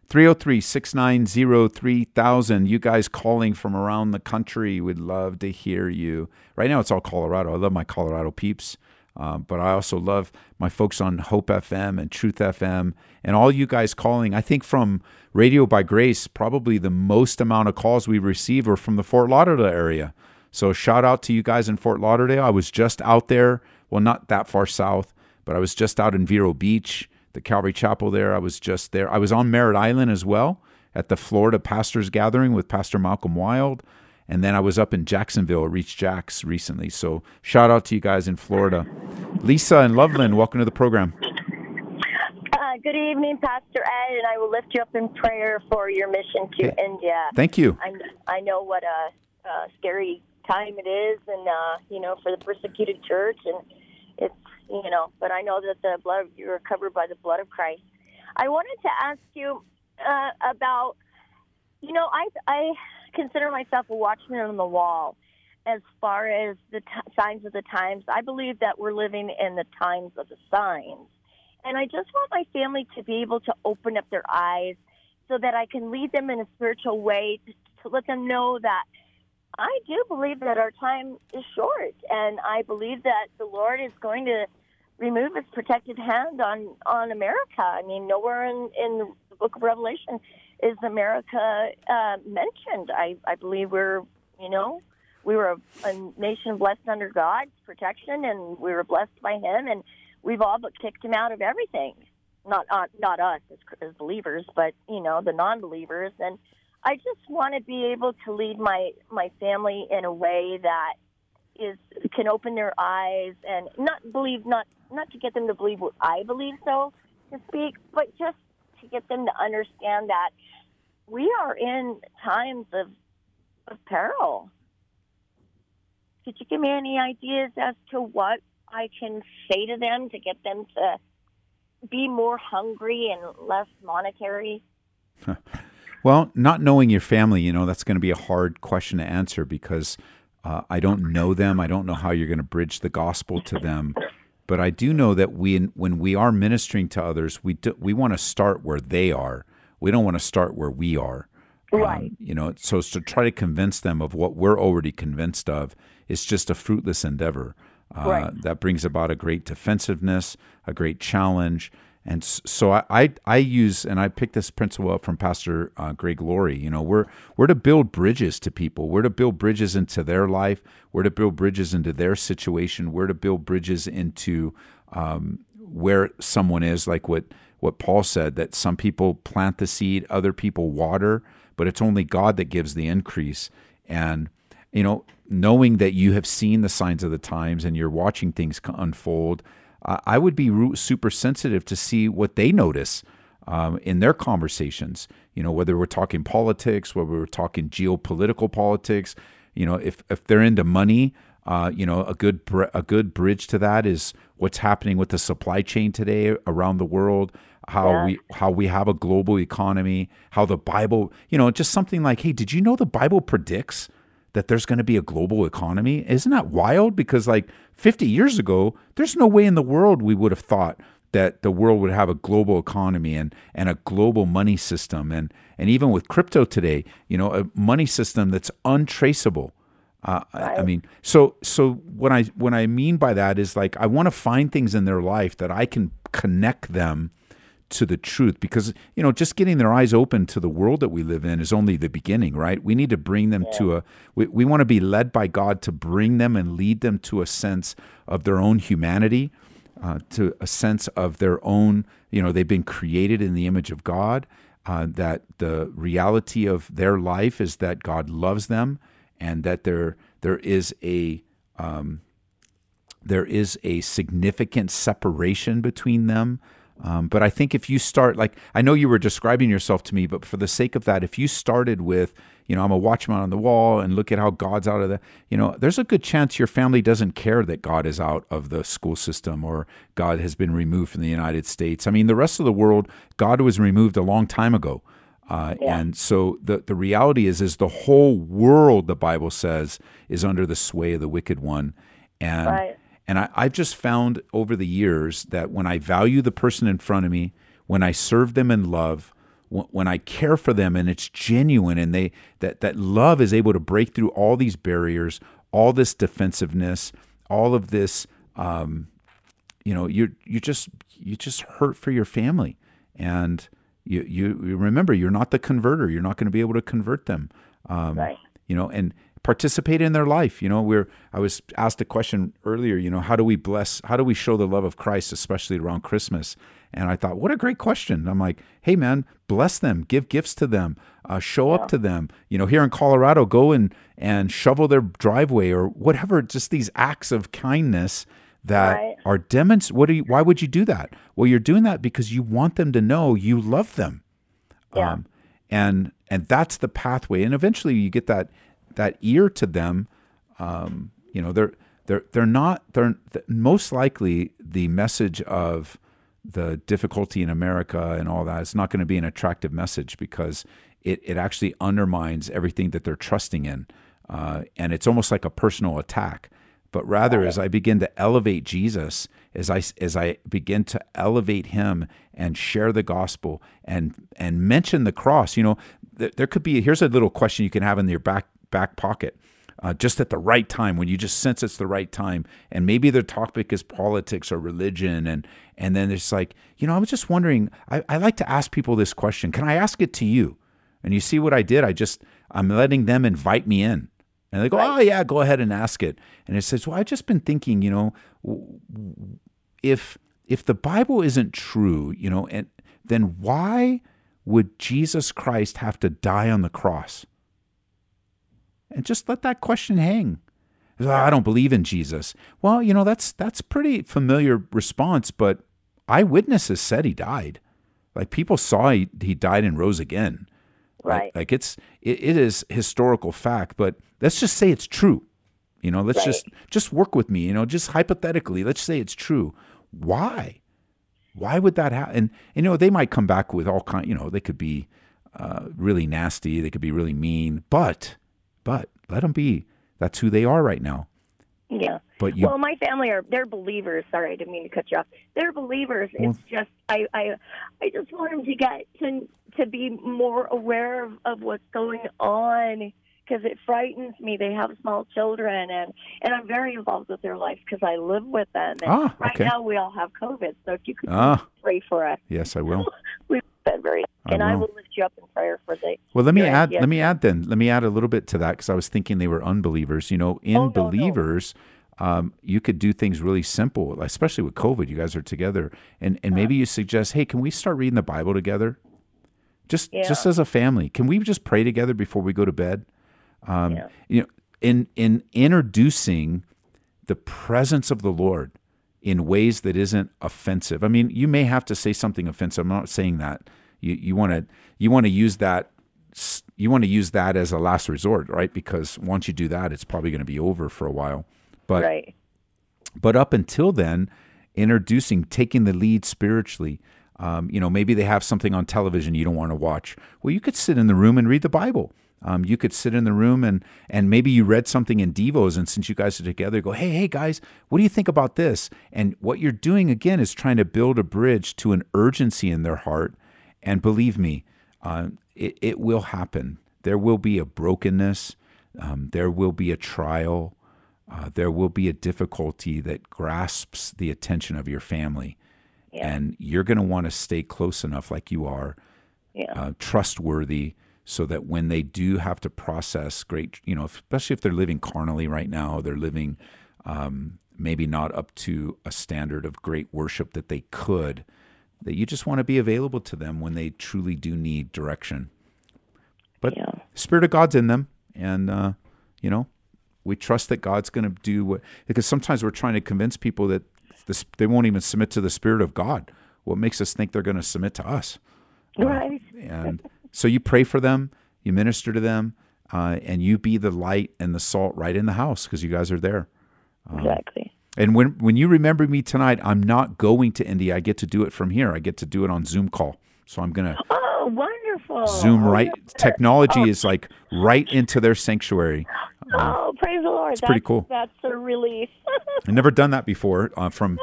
Speaker 2: 303 690 3000. You guys calling from around the country. We'd love to hear you. Right now, it's all Colorado. I love my Colorado peeps. Um, but I also love my folks on Hope FM and Truth FM and all you guys calling. I think from Radio by Grace, probably the most amount of calls we receive are from the Fort Lauderdale area. So shout out to you guys in Fort Lauderdale. I was just out there, well, not that far south, but I was just out in Vero Beach the Calvary Chapel there. I was just there. I was on Merritt Island as well at the Florida Pastors Gathering with Pastor Malcolm Wild. And then I was up in Jacksonville, Reach Jacks recently. So shout out to you guys in Florida. Lisa and Loveland, welcome to the program.
Speaker 7: Uh, good evening, Pastor Ed, and I will lift you up in prayer for your mission to okay. India.
Speaker 2: Thank you.
Speaker 7: I, I know what a, a scary time it is, and uh, you know, for the persecuted church, and it's you know, but I know that the blood you're covered by the blood of Christ. I wanted to ask you uh, about, you know, I I consider myself a watchman on the wall as far as the t- signs of the times. I believe that we're living in the times of the signs, and I just want my family to be able to open up their eyes so that I can lead them in a spiritual way to, to let them know that I do believe that our time is short, and I believe that the Lord is going to remove His protective hand on on America. I mean, nowhere in in the Book of Revelation is America uh, mentioned. I I believe we're you know we were a, a nation blessed under God's protection, and we were blessed by Him, and we've all but kicked Him out of everything. Not not, not us as, as believers, but you know the non-believers and I just want to be able to lead my my family in a way that is can open their eyes and not believe not not to get them to believe what I believe so to speak, but just to get them to understand that we are in times of of peril. Could you give me any ideas as to what I can say to them to get them to be more hungry and less monetary?
Speaker 2: Well, not knowing your family, you know, that's going to be a hard question to answer because uh, I don't know them. I don't know how you're going to bridge the gospel to them. But I do know that we, when we are ministering to others, we do, we want to start where they are. We don't want to start where we are.
Speaker 7: Right.
Speaker 2: Um, you know, so to try to convince them of what we're already convinced of is just a fruitless endeavor. Uh,
Speaker 7: Right.
Speaker 2: That brings about a great defensiveness, a great challenge. And so I, I, use, and I picked this principle up from Pastor uh, Greg Laurie. You know, we're, we're to build bridges to people. We're to build bridges into their life. We're to build bridges into their situation. We're to build bridges into um, where someone is, like what, what Paul said, that some people plant the seed, other people water, but it's only God that gives the increase. And, you know, knowing that you have seen the signs of the times and you're watching things unfold, I would be super sensitive to see what they notice um, in their conversations. You know, whether we're talking politics, whether we're talking geopolitical politics. You know, if if they're into money, uh, you know, a good br- a good bridge to that is what's happening with the supply chain today around the world. How
Speaker 7: Yeah.
Speaker 2: we how we have a global economy. How the Bible, you know, just something like, hey, did you know the Bible predicts that there's going to be a global economy. Isn't that wild? Because like 50 years ago, there's no way in the world we would have thought that the world would have a global economy and, and a global money system. And, and even with crypto today, you know, a money system that's untraceable. Uh, I- I mean, so so what I what I mean by that is like I want to find things in their life that I can connect them to the truth because you know just getting their eyes open to the world that we live in is only the beginning right we need to bring them to a we, we want to be led by god to bring them and lead them to a sense of their own humanity uh, to a sense of their own you know they've been created in the image of god uh, that the reality of their life is that god loves them and that there there is a um, there is a significant separation between them. Um, but I think if you start, like, I know you were describing yourself to me, but for the sake of that, if you started with, you know, I'm a watchman on the wall and look at how God's out of the, you know, there's a good chance your family doesn't care that God is out of the school system or God has been removed from the United States. I mean, the rest of the world, God was removed a long time ago. Uh, And so the, the reality is, is the whole world, the Bible says, is under the sway of the wicked one. And
Speaker 7: Right.
Speaker 2: And I, I've just found over the years that when I value the person in front of me, when I serve them in love, wh- when I care for them and it's genuine and they that that love is able to break through all these barriers, all this defensiveness, all of this um, you know, you you just you just hurt for your family. And you, you, you remember you're not the converter. You're not going to be able to convert them. Um,
Speaker 7: Right.
Speaker 2: You know, and participate in their life. You know, we're I was asked a question earlier. You know, how do we bless? How do we show the love of Christ, especially around Christmas? And I thought, what a great question. I'm like, hey man, bless them, give gifts to them, uh, show up to them. You know, here in Colorado, go and and shovel their driveway or whatever. Just these acts of kindness that
Speaker 7: Right.
Speaker 2: are demonst. What do you? Why would you do that? Well, you're doing that because you want them to know you love them.
Speaker 7: Yeah.
Speaker 2: Um, and and that's the pathway. And eventually, you get that that ear to them. Um, you know, they're they're they're not they're th- most likely the message of the difficulty in America and all that is not going to be an attractive message because it it actually undermines everything that they're trusting in, uh, and it's almost like a personal attack. But rather, as I begin to elevate Jesus, as I as I begin to elevate Him and share the gospel and and mention the cross, you know, there could be here's a little question you can have in your back back pocket. Uh, just at the right time when you just sense it's the right time. And maybe the topic is politics or religion. And and then it's like you know i was just wondering I, I like to ask people this question. Can i ask it to you? And you see what i did? I just i'm letting them invite me in. And they go oh yeah go ahead and ask it. And it says well i've just been thinking you know if if the bible isn't true you know and then why would jesus christ have to die on the cross and just let that question hang. "Oh, I don't believe in Jesus. Well, you know that's that's pretty familiar response, but eyewitnesses said he died. Like people saw he, he died and rose again.
Speaker 7: Right.
Speaker 2: Like, it's it, it is historical fact, but let's just say it's true. You know, let's just just work with me. You know, just hypothetically, let's say it's true. Why? Why would that happen? And, and you know, they might come back with all kind. You know, they could be uh, really nasty. They could be really mean. But, but let them be. That's who they are right now.
Speaker 7: Yeah.
Speaker 2: But you,
Speaker 7: well, my family are they're believers. Sorry, I didn't mean to cut you off. They're believers.
Speaker 2: Well-
Speaker 7: it's just I, I I just want them to get to to be more aware of, of what's going on because it frightens me. They have small children, and and I'm very involved with their life because I live with them. And
Speaker 2: Ah,
Speaker 7: right now we all have COVID, so if you could
Speaker 2: Ah.
Speaker 7: pray for us,
Speaker 2: yes, I will.
Speaker 7: we've.
Speaker 2: I
Speaker 7: and I
Speaker 2: will.
Speaker 7: will lift you up in prayer for the.
Speaker 2: Well, let me add. Let me add then. Let me add a little bit to that because I was thinking they were unbelievers. You know, in
Speaker 7: Oh, no, no.
Speaker 2: believers, um, you could do things really simple, especially with COVID. You guys are together, and and maybe you suggest, hey, can we start reading the Bible together? Just
Speaker 7: Yeah.
Speaker 2: just as a family, can we just pray together before we go to bed? Um,
Speaker 7: Yeah.
Speaker 2: You know, in in introducing the presence of the Lord in ways that isn't offensive. I mean, you may have to say something offensive. I'm not saying that. You you want to you want to use that you want to use that as a last resort, right? Because once you do that, it's probably going to be over for a while. But
Speaker 7: right.
Speaker 2: but up until then, introducing, taking the lead spiritually. Um, you know, maybe they have something on television you don't want to watch. Well, you could sit in the room and read the Bible. Um, you could sit in the room and and maybe you read something in Devos, and since you guys are together, go, hey, hey, guys, what do you think about this? And what you're doing again is trying to build a bridge to an urgency in their heart. And believe me, uh, it, it will happen. There will be a brokenness. Um, there will be a trial. Uh, there will be a difficulty that grasps the attention of your family. And you're going to want to stay close enough, like you are,
Speaker 7: Yeah.
Speaker 2: uh, trustworthy, so that when they do have to process great, you know, especially if they're living carnally right now, they're living um, maybe not up to a standard of great worship that they could, that you just want to be available to them when they truly do need direction. But
Speaker 7: Yeah.
Speaker 2: Spirit of God's in them, and uh, you know, we trust that God's going to do what. Because sometimes we're trying to convince people that this, they won't even submit to the Spirit of God. What makes us think they're going to submit to us?
Speaker 7: Right.
Speaker 2: And so you pray for them, you minister to them, uh, and you be the light and the salt right in the house because you guys are there.
Speaker 7: Exactly.
Speaker 2: And when when you remember me tonight, I'm not going to India. I get to do it from here. I get to do it on Zoom call. So I'm going to
Speaker 7: Oh, wonderful.
Speaker 2: Zoom right.
Speaker 7: that's-
Speaker 2: Technology
Speaker 7: oh,
Speaker 2: is like right into their sanctuary.
Speaker 7: Oh, praise the Lord.
Speaker 2: It's pretty cool.
Speaker 7: That's a relief.
Speaker 2: I've never done that before. Uh, from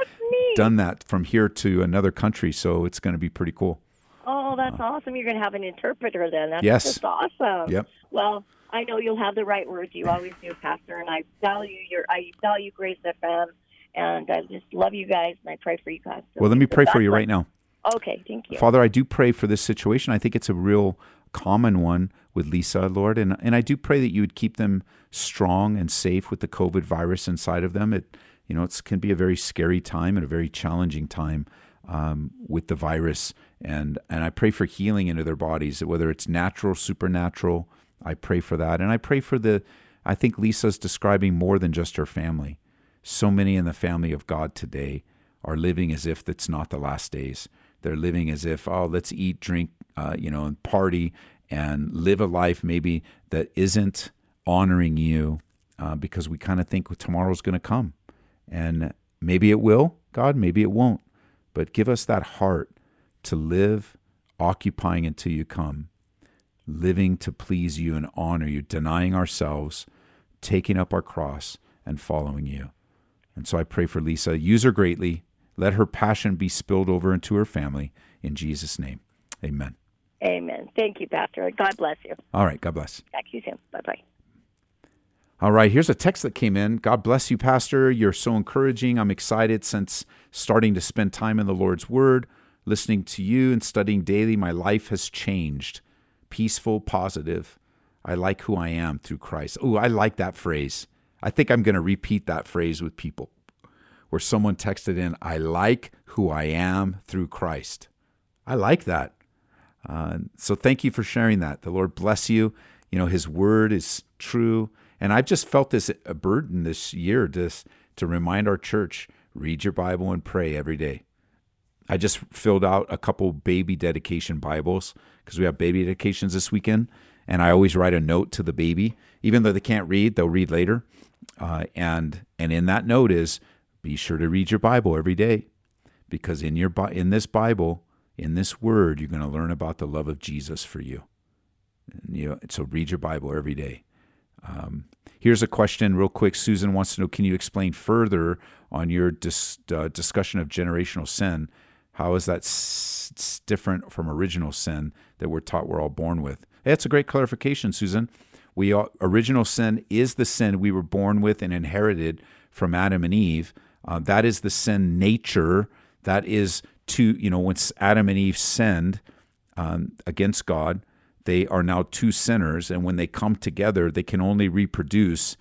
Speaker 2: done that from here to another country, so it's going to be pretty cool.
Speaker 7: Oh, that's awesome. You're going to have an interpreter then. That's
Speaker 2: Yes.
Speaker 7: just awesome.
Speaker 2: Yep.
Speaker 7: Well, I know you'll have the right words. You always do, Pastor, and I value your I value Grace FM, and I just love you guys, and I pray for you guys.
Speaker 2: Well, let me pray for you right now.
Speaker 7: Okay, thank you.
Speaker 2: Father, I do pray for this situation. I think it's a real common one with Lisa, Lord, and and I do pray that you would keep them strong and safe with the COVID virus inside of them. It you know it can be a very scary time and a very challenging time um, with the virus, and and I pray for healing into their bodies, whether it's natural, supernatural. I pray for that, and I pray for the. I think Lisa's describing more than just her family. So many in the family of God today are living as if it's not the last days. They're living as if, oh, let's eat, drink, uh, you know, and party and live a life maybe that isn't honoring you uh, because we kind of think tomorrow's going to come. And maybe it will, God, maybe it won't. But give us that heart to live occupying until you come, living to please you and honor you, denying ourselves, taking up our cross, and following you. And so I pray for Lisa. Use her greatly. Let her passion be spilled over into her family. In Jesus' name, amen.
Speaker 7: Amen. Thank you, Pastor. God bless you.
Speaker 2: All right. God bless.
Speaker 7: Back to you soon. Bye bye.
Speaker 2: All right. Here's a text that came in. God bless you, Pastor. You're so encouraging. I'm excited since starting to spend time in the Lord's Word, listening to you and studying daily. My life has changed. Peaceful, positive. I like who I am through Christ. Oh, I like that phrase. I think I'm going to repeat that phrase with people where someone texted in, I like who I am through Christ. I like that. Uh, so thank you for sharing that. The Lord bless you. You know, His word is true. And I've just felt this a burden this year just to remind our church read your Bible and pray every day. I just filled out a couple baby dedication Bibles because we have baby dedications this weekend. And I always write a note to the baby, even though they can't read, they'll read later. Uh, and and in that note is be sure to read your Bible every day, because in your in this Bible, in this Word, you're going to learn about the love of Jesus for you. And, you know, so read your Bible every day. Um, here's a question, real quick. Susan wants to know: Can you explain further on your dis, uh, discussion of generational sin? How is that s- different from original sin that we're taught we're all born with? That's a great clarification, Susan. We are, original sin is the sin we were born with and inherited from Adam and Eve. Uh, that is the sin nature. That is to you know when Adam and Eve sinned um, against God, they are now two sinners, and when they come together, they can only reproduce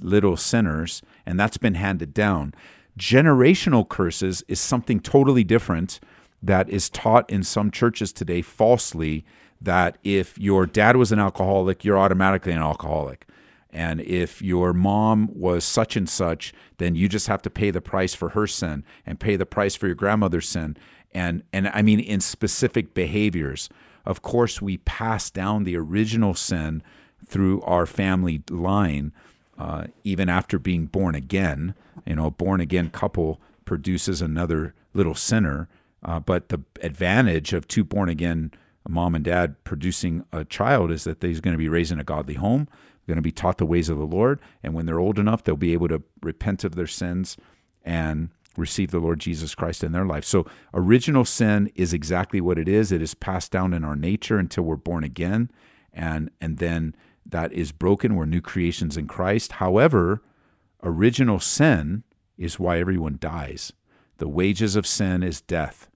Speaker 2: little sinners, and that's been handed down. Generational curses is something totally different that is taught in some churches today falsely that if your dad was an alcoholic, you're automatically an alcoholic. And if your mom was such and such, then you just have to pay the price for her sin and pay the price for your grandmother's sin. And and I mean in specific behaviors. Of course, we pass down the original sin through our family line, uh, even after being born again. You know, a born again couple produces another little sinner. Uh, but the advantage of two born again mom and dad producing a child is that they're going to be raised in a godly home, going to be taught the ways of the Lord, and when they're old enough, they'll be able to repent of their sins and receive the Lord Jesus Christ in their life. So, original sin is exactly what it is. It is passed down in our nature until we're born again, and and then that is broken. We're new creations in Christ. However, original sin is why everyone dies. The wages of sin is death.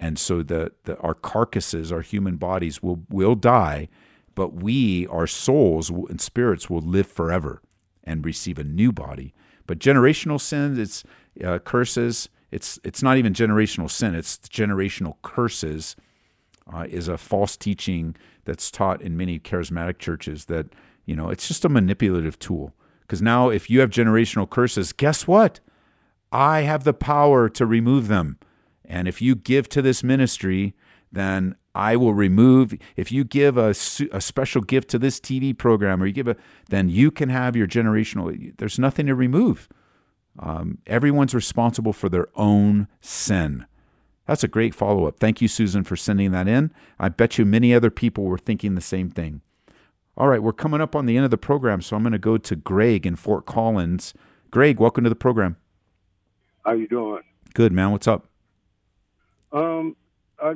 Speaker 2: And so the, the our carcasses, our human bodies will will die, but we, our souls and spirits will live forever and receive a new body. But generational sin, it's uh, curses. It's it's not even generational sin. It's generational curses. Uh, is a false teaching that's taught in many charismatic churches that you know it's just a manipulative tool. Because now, if you have generational curses, guess what? I have the power to remove them. And if you give to this ministry, then I will remove. If you give a, a special gift to this TV program, or you give a, then you can have your generational. There's nothing to remove. Um, everyone's responsible for their own sin. That's a great follow up. Thank you, Susan, for sending that in. I bet you many other people were thinking the same thing. All right, we're coming up on the end of the program, so I'm going to go to Greg in Fort Collins. Greg, welcome to the program.
Speaker 8: How you doing?
Speaker 2: Good, man. What's up?
Speaker 8: Um, I,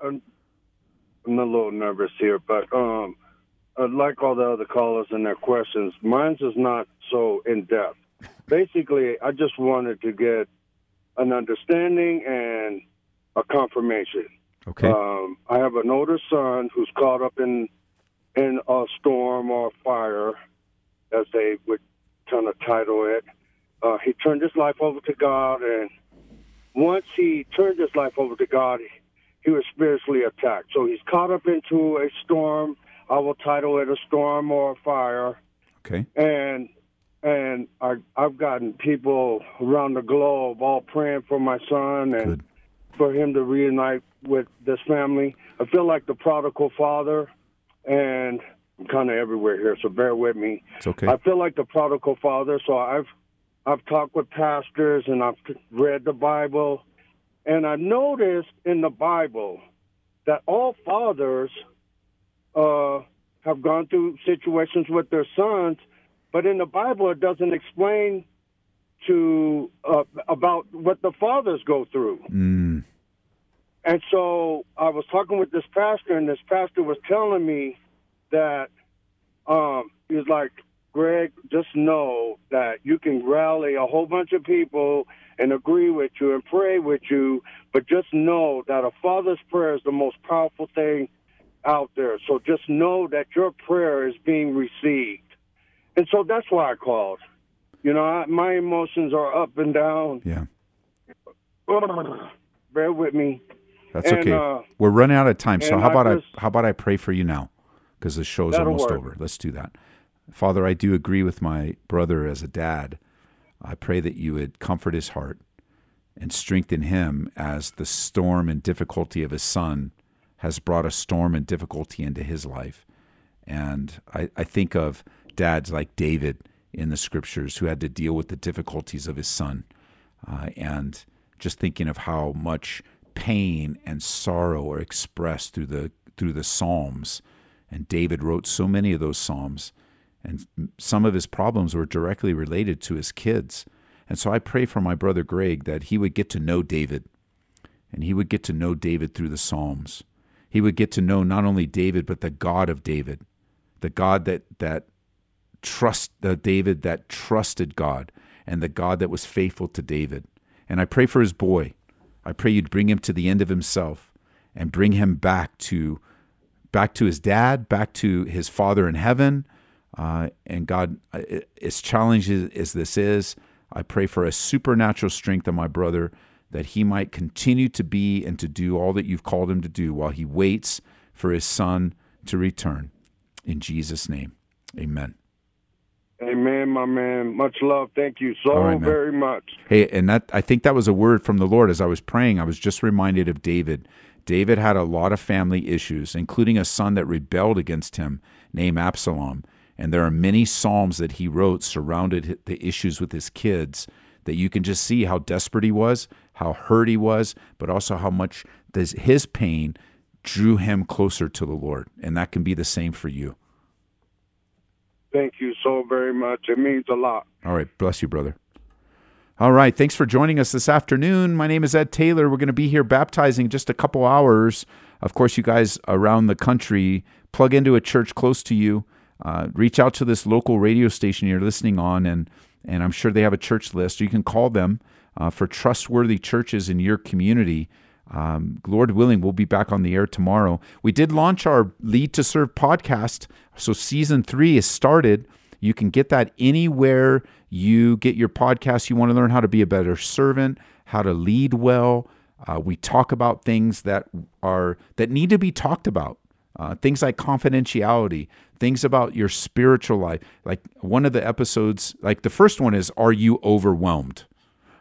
Speaker 8: I'm, I'm a little nervous here, but um, like all the other callers and their questions, mine's is not so in depth. Basically, I just wanted to get an understanding and a confirmation.
Speaker 2: Okay.
Speaker 8: Um, I have an older son who's caught up in in a storm or fire, as they would kind of title it. Uh, he turned his life over to God, and once he turned his life over to God, he was spiritually attacked. So he's caught up into a storm. I will title it a storm or a fire.
Speaker 2: Okay.
Speaker 8: And and I, I've gotten people around the globe all praying for my son and
Speaker 2: Good.
Speaker 8: For him to reunite with this family. I feel like the prodigal father, and I'm kind of everywhere here, so bear with me.
Speaker 2: It's okay.
Speaker 8: I feel like the prodigal father, so I've I've talked with pastors and I've read the Bible, and I noticed in the Bible that all fathers uh, have gone through situations with their sons, but in the Bible it doesn't explain to uh, about what the fathers go through.
Speaker 2: Mm.
Speaker 8: And so I was talking with this pastor, and this pastor was telling me that um, he was like, Greg, just know that you can rally a whole bunch of people and agree with you and pray with you, but just know that a father's prayer is the most powerful thing out there. So just know that your prayer is being received. And so that's why I called. You know, I, my emotions are up and down.
Speaker 2: Yeah.
Speaker 8: Bear with me.
Speaker 2: That's
Speaker 8: And,
Speaker 2: okay.
Speaker 8: uh,
Speaker 2: We're running out of time. So how
Speaker 8: I
Speaker 2: about I, how about I pray for you now? Because the show's almost
Speaker 8: work.
Speaker 2: over. Let's do that. Father, I do agree with my brother as a dad. I pray that you would comfort his heart and strengthen him as the storm and difficulty of his son has brought a storm and difficulty into his life. And I, I think of dads like David in the scriptures who had to deal with the difficulties of his son. Uh, and just thinking of how much pain and sorrow are expressed through the through the Psalms And David wrote so many of those Psalms. And some of his problems were directly related to his kids. And so I pray for my brother Greg that he would get to know David. And he would get to know David through the Psalms. He would get to know not only David, but the God of David, the God that, that trust the David that trusted God and the God that was faithful to David. And I pray for his boy. I pray you'd bring him to the end of himself and bring him back to back to his dad, back to his father in heaven. Uh, and God, as challenging as this is, I pray for a supernatural strength of my brother that he might continue to be and to do all that you've called him to do while he waits for his son to return. In Jesus' name, amen.
Speaker 8: Amen, my man. Much love. Thank you so right, very much.
Speaker 2: Hey, and that I think that was a word from the Lord as I was praying. I was just reminded of David. David had a lot of family issues, including a son that rebelled against him named Absalom. And there are many psalms that he wrote surrounded the issues with his kids that you can just see how desperate he was, how hurt he was, but also how much his pain drew him closer to the Lord. And that can be the same for you.
Speaker 8: Thank you so very much. It means a lot.
Speaker 2: All right. Bless you, brother. All right. Thanks for joining us this afternoon. My name is Ed Taylor. We're going to be here baptizing just a couple hours. Of course, you guys around the country, plug into a church close to you. Uh, reach out to this local radio station you're listening on, and and I'm sure they have a church list. You can call them uh, for trustworthy churches in your community. Um, Lord willing, we'll be back on the air tomorrow. We did launch our Lead to Serve podcast. So season three is started. You can get that anywhere you get your podcast. You want to learn how to be a better servant, how to lead well. Uh, we talk about things that are that need to be talked about. Uh, things like confidentiality, things about your spiritual life. Like one of the episodes, like the first one is, Are you overwhelmed?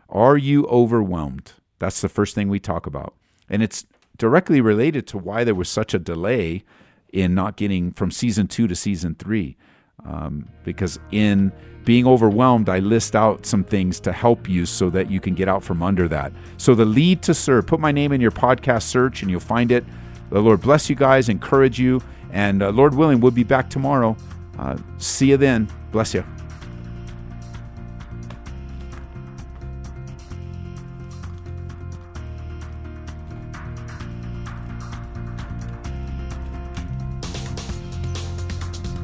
Speaker 2: Are you overwhelmed? That's the first thing we talk about. And it's directly related to why there was such a delay in not getting from season two to season three. Um, because in being overwhelmed, I list out some things to help you so that you can get out from under that. So, the lead to serve, put my name in your podcast search and you'll find it. The Lord bless you guys, encourage you, and uh, Lord willing, we'll be back tomorrow. Uh, see you then. Bless you.